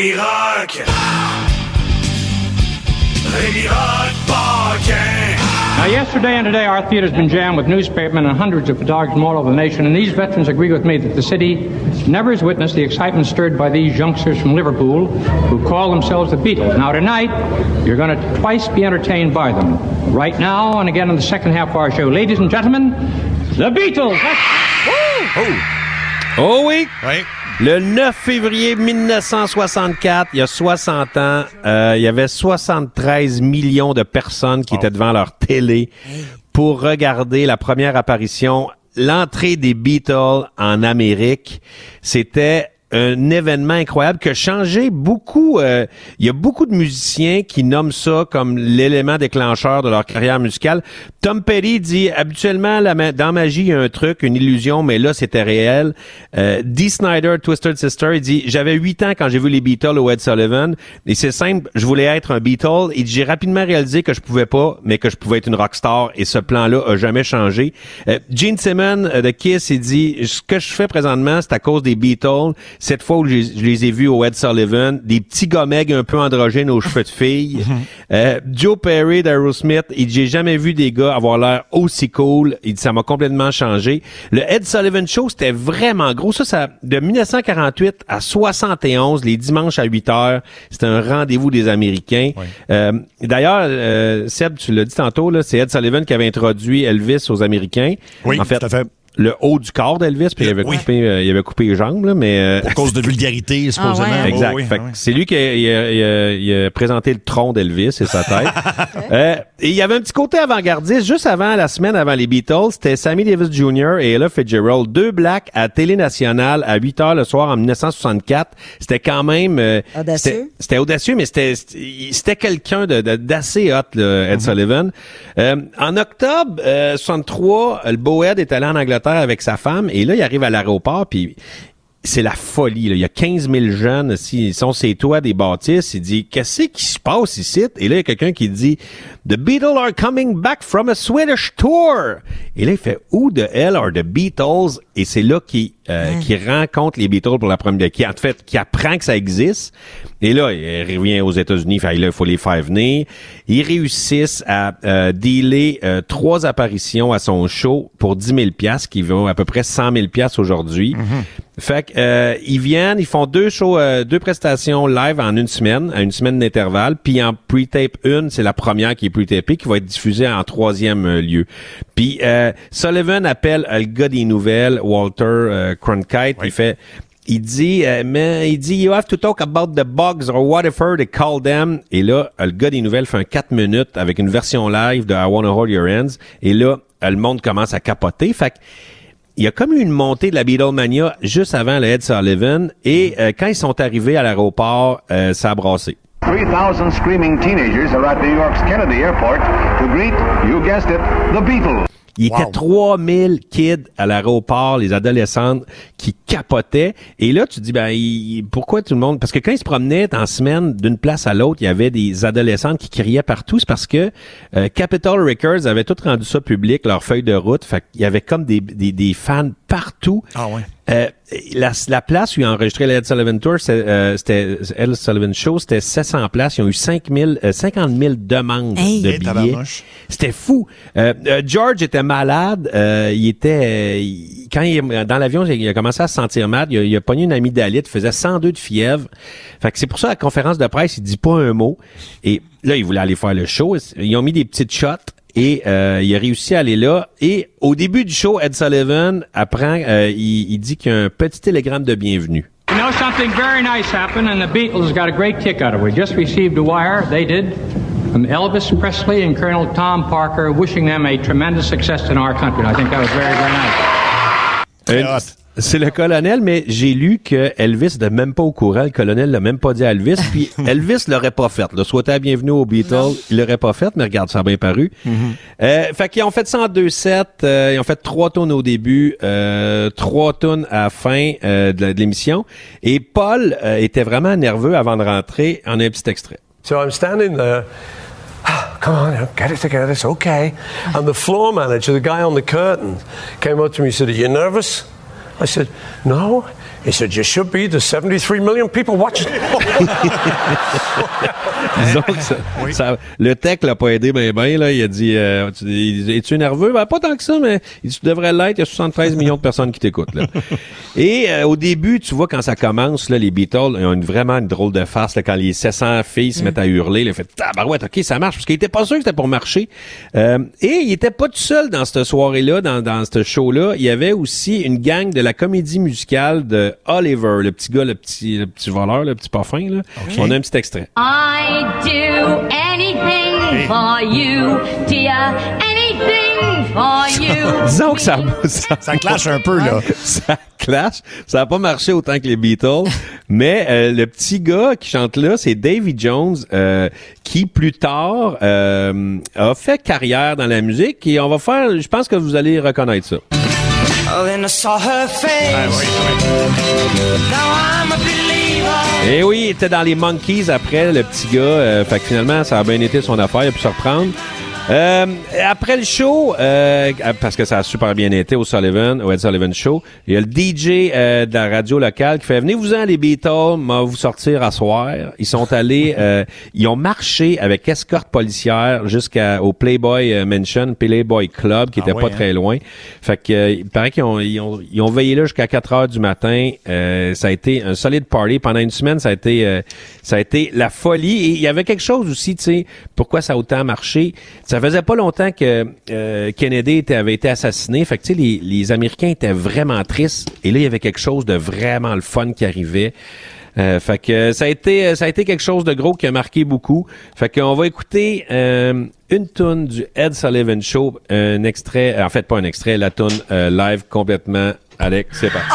Rémi Rock. Rémi Rock Paquin. Now, yesterday and today, our theater's been jammed with newspapermen and hundreds of photographers from all over the nation, and these veterans agree with me that the city never has witnessed the excitement stirred by these youngsters from Liverpool who call themselves the Beatles. Now, tonight, you're going to twice be entertained by them. Right now, and again in the second half of our show. Ladies and gentlemen, the Beatles! Oh oui! Oui. Le 9 février 1964, il y a 60 ans, euh, il y avait 73 millions de personnes qui étaient devant leur télé pour regarder la première apparition, l'entrée des Beatles en Amérique. C'était un événement incroyable qui a changé beaucoup. euh, il y a beaucoup de musiciens qui nomment ça comme l'élément déclencheur de leur carrière musicale. Tom Petty dit habituellement la dans magie il y a un truc, une illusion, mais là c'était réel. Euh, Dee Snyder, Twisted Sister, il dit j'avais huit ans quand j'ai vu les Beatles au Ed Sullivan et c'est simple, je voulais être un Beatle et j'ai rapidement réalisé que je pouvais pas, mais que je pouvais être une rockstar et ce plan-là a jamais changé. Euh, Gene Simmons euh, de Kiss, il dit ce que je fais présentement c'est à cause des Beatles. Cette fois où je, je les ai vus au Ed Sullivan, des petits gomegs un peu androgynes aux cheveux de filles. Euh, Joe Perry d'Aerosmith, il dit j'ai jamais vu des gars avoir l'air aussi cool. Il dit ça m'a complètement changé. Le Ed Sullivan Show, c'était vraiment gros. Ça, ça de 1948 à 71, les dimanches à 8 heures, c'était un rendez-vous des Américains. Euh, D'ailleurs, euh, Seb, tu l'as dit tantôt, c'est Ed Sullivan qui avait introduit Elvis aux Américains. Oui, en fait, tout à fait. Le haut du corps d'Elvis, puis il avait Oui. coupé, euh, il avait coupé les jambes, là, mais euh, Pour cause de vulgarité, supposément. Ah ouais, hein? Exact. Oh, oui, Fait ah oui. C'est lui qui a, il a- il a- il a présenté le tronc d'Elvis et sa tête. Euh, et il y avait un petit côté avant-gardiste. Juste avant, la semaine avant les Beatles, c'était Sammy Davis Jr. et Ella Fitzgerald, deux blacks à Télé Nationale à 8 heures le soir en 1964. C'était quand même... euh, Audacieux. c'était- audacieux, mais c'était c'était quelqu'un de- de- d'assez hot, là, Ed Sullivan. Euh, en octobre euh, 63, le beau Ed est allé en Angleterre avec sa femme et là, il arrive à l'aéroport puis c'est la folie. Il y a 15 000 jeunes, ils sont ces toits des bâtisses. Il dit, qu'est-ce qui se passe ici? Et là, il y a quelqu'un qui dit, The Beatles are coming back from a Swedish tour. Et là, il fait, Who the hell are the Beatles? Et c'est là qu'il euh, qu'il rencontre les Beatles pour la première, qui en fait, qui apprend que ça existe. Et là, il revient aux États-Unis, fait, là, il faut les faire venir. Ils réussissent à euh, dealer euh, trois apparitions à son show pour 10 000 piastres, qui vaut à peu près 100 000 piastres aujourd'hui. Fait que, euh, ils viennent, ils font deux shows, euh, deux prestations live en une semaine, à une semaine d'intervalle, puis en pre-tape une, c'est la première qui est pre-tapée, qui va être diffusée en troisième lieu. Puis euh, Sullivan appelle le gars des nouvelles, Walter Cronkite, il fait il dit, euh, mais il dit, you have to talk about the bugs or whatever they call them. Et là, le gars des nouvelles fait un 4 minutes avec une version live de I Wanna Hold Your Hands. Et là, le monde commence à capoter. Fait que, il y a comme eu une montée de la Beatlemania juste avant le Ed Sullivan. Et euh, quand ils sont arrivés à l'aéroport, euh, ça a brassé. 3,000 screaming teenagers are at New York's Kennedy Airport to greet, you guessed it, the Beatles. Il y était 3000 kids à l'aéroport, les adolescentes qui capotaient. Et là, tu te dis, ben, il- pourquoi tout le monde? Parce que quand ils se promenaient en semaine d'une place à l'autre, il y avait des adolescentes qui criaient partout. C'est parce que euh, Capitol Records avait tout rendu ça public, leur feuille de route. Fait qu'il y avait comme des, des, des fans partout. Ah ouais. Euh, la, la place où ils ont enregistré le Ed Sullivan Tour, c'est, euh, c'était Ed Sullivan Show, c'était 700 places. Ils ont eu 5 000, euh, 50 000 demandes Hey. de billets. C'était fou. Euh, euh, George était malade. euh, il était euh, il- quand il dans l'avion, il a commencé à se sentir mal. Il a, il a pogné une amygdalite, il faisait 102 de fièvre. Fait que c'est pour ça à la conférence de presse, il dit pas un mot. Et là, il voulait aller faire le show. Ils ont mis des petites shots. Et euh, il a réussi à aller là. Et au début du show, Ed Sullivan apprend, euh, il, il dit qu'il y a un petit télégramme de bienvenue. You know, something very nice happened, and the Beatles got a great kick out of it. We just received a wire, they did, from Elvis Presley and Colonel Tom Parker, wishing them a tremendous success in our country. And I think that was very, very nice. Très hot. C'est le colonel, mais j'ai lu que Elvis n'était même pas au courant. Le colonel l'a même pas dit à Elvis. Puis Elvis l'aurait pas fait. Le souhaiter la bienvenue aux Beatles, il l'aurait pas fait, mais regarde, ça a bien paru. euh, fait qu'ils ont fait ça en deux sets. euh, ils ont fait trois tonnes au début, euh, trois tonnes à la fin euh, de de l'émission. Et Paul euh, était vraiment nerveux avant de rentrer. On a un petit extrait. So I'm standing there. "Ah, Come on, get it together. It's okay. And the floor manager, the guy on the curtain, came up to me and said, Are you nervous? I said, No. He said, You should be. There's 73 million people watching. Disons que ça, ça- le tech l'a pas aidé ben ben là. Il a dit, euh, tu, il dit, es-tu nerveux? Ben, pas tant que ça, mais il dit, tu devrais l'être. Il y a 73 millions de personnes qui t'écoutent, là. Et euh, au début, tu vois, quand ça commence, là, les Beatles ils ont une, vraiment une drôle de farce, là, quand les 700 filles se mettent à hurler. Là, fait, tabarouette, OK, ça marche. Parce qu'il était pas sûr que c'était pour marcher. Euh, et il était pas tout seul dans cette soirée-là, dans, dans ce show-là. Il y avait aussi une gang de la comédie musicale de Oliver, le petit gars, le petit, le petit voleur, le petit parfum, là. On a un petit extrait. I'd do anything for you, dear. Anything for you. Disons que ça, ça, Ça clash un peu, là. ça clash. Ça a pas marché autant que les Beatles. mais euh, le petit gars qui chante là, c'est Davy Jones, euh, qui plus tard euh, a fait carrière dans la musique. Et on va faire, je pense que vous allez reconnaître ça. Et oui, il était dans les Monkeys après, le petit gars. Euh, fait que finalement, ça a bien été son affaire. Il a pu se reprendre. Euh, après le show, euh, parce que ça a super bien été au Sullivan, au Ed Sullivan Show, il y a le DJ euh, de la radio locale qui fait venez vous en les Beatles, m'a vous sortir à soir. Ils sont allés, euh, ils ont marché avec escorte policière jusqu'au Playboy euh, Mansion, Playboy Club, qui Ah était ouais, pas hein? très loin. Fait que euh, il paraît qu'ils ont, ils ont, ils ont veillé là jusqu'à 4 heures du matin. Euh, ça a été un solide party pendant une semaine. Ça a été, euh, ça a été la folie. Et il y avait quelque chose aussi, tu sais, pourquoi ça a autant marché? Ça faisait pas longtemps que euh, Kennedy était, avait été assassiné. Fait que les, les Américains étaient vraiment tristes. Et là, il y avait quelque chose de vraiment le fun qui arrivait. Euh, fait que ça a été ça a été quelque chose de gros qui a marqué beaucoup. Fait qu'on va écouter euh, une tune du Ed Sullivan Show, un extrait, euh, en fait pas un extrait, la tune euh, live complètement. Alex, c'est parti.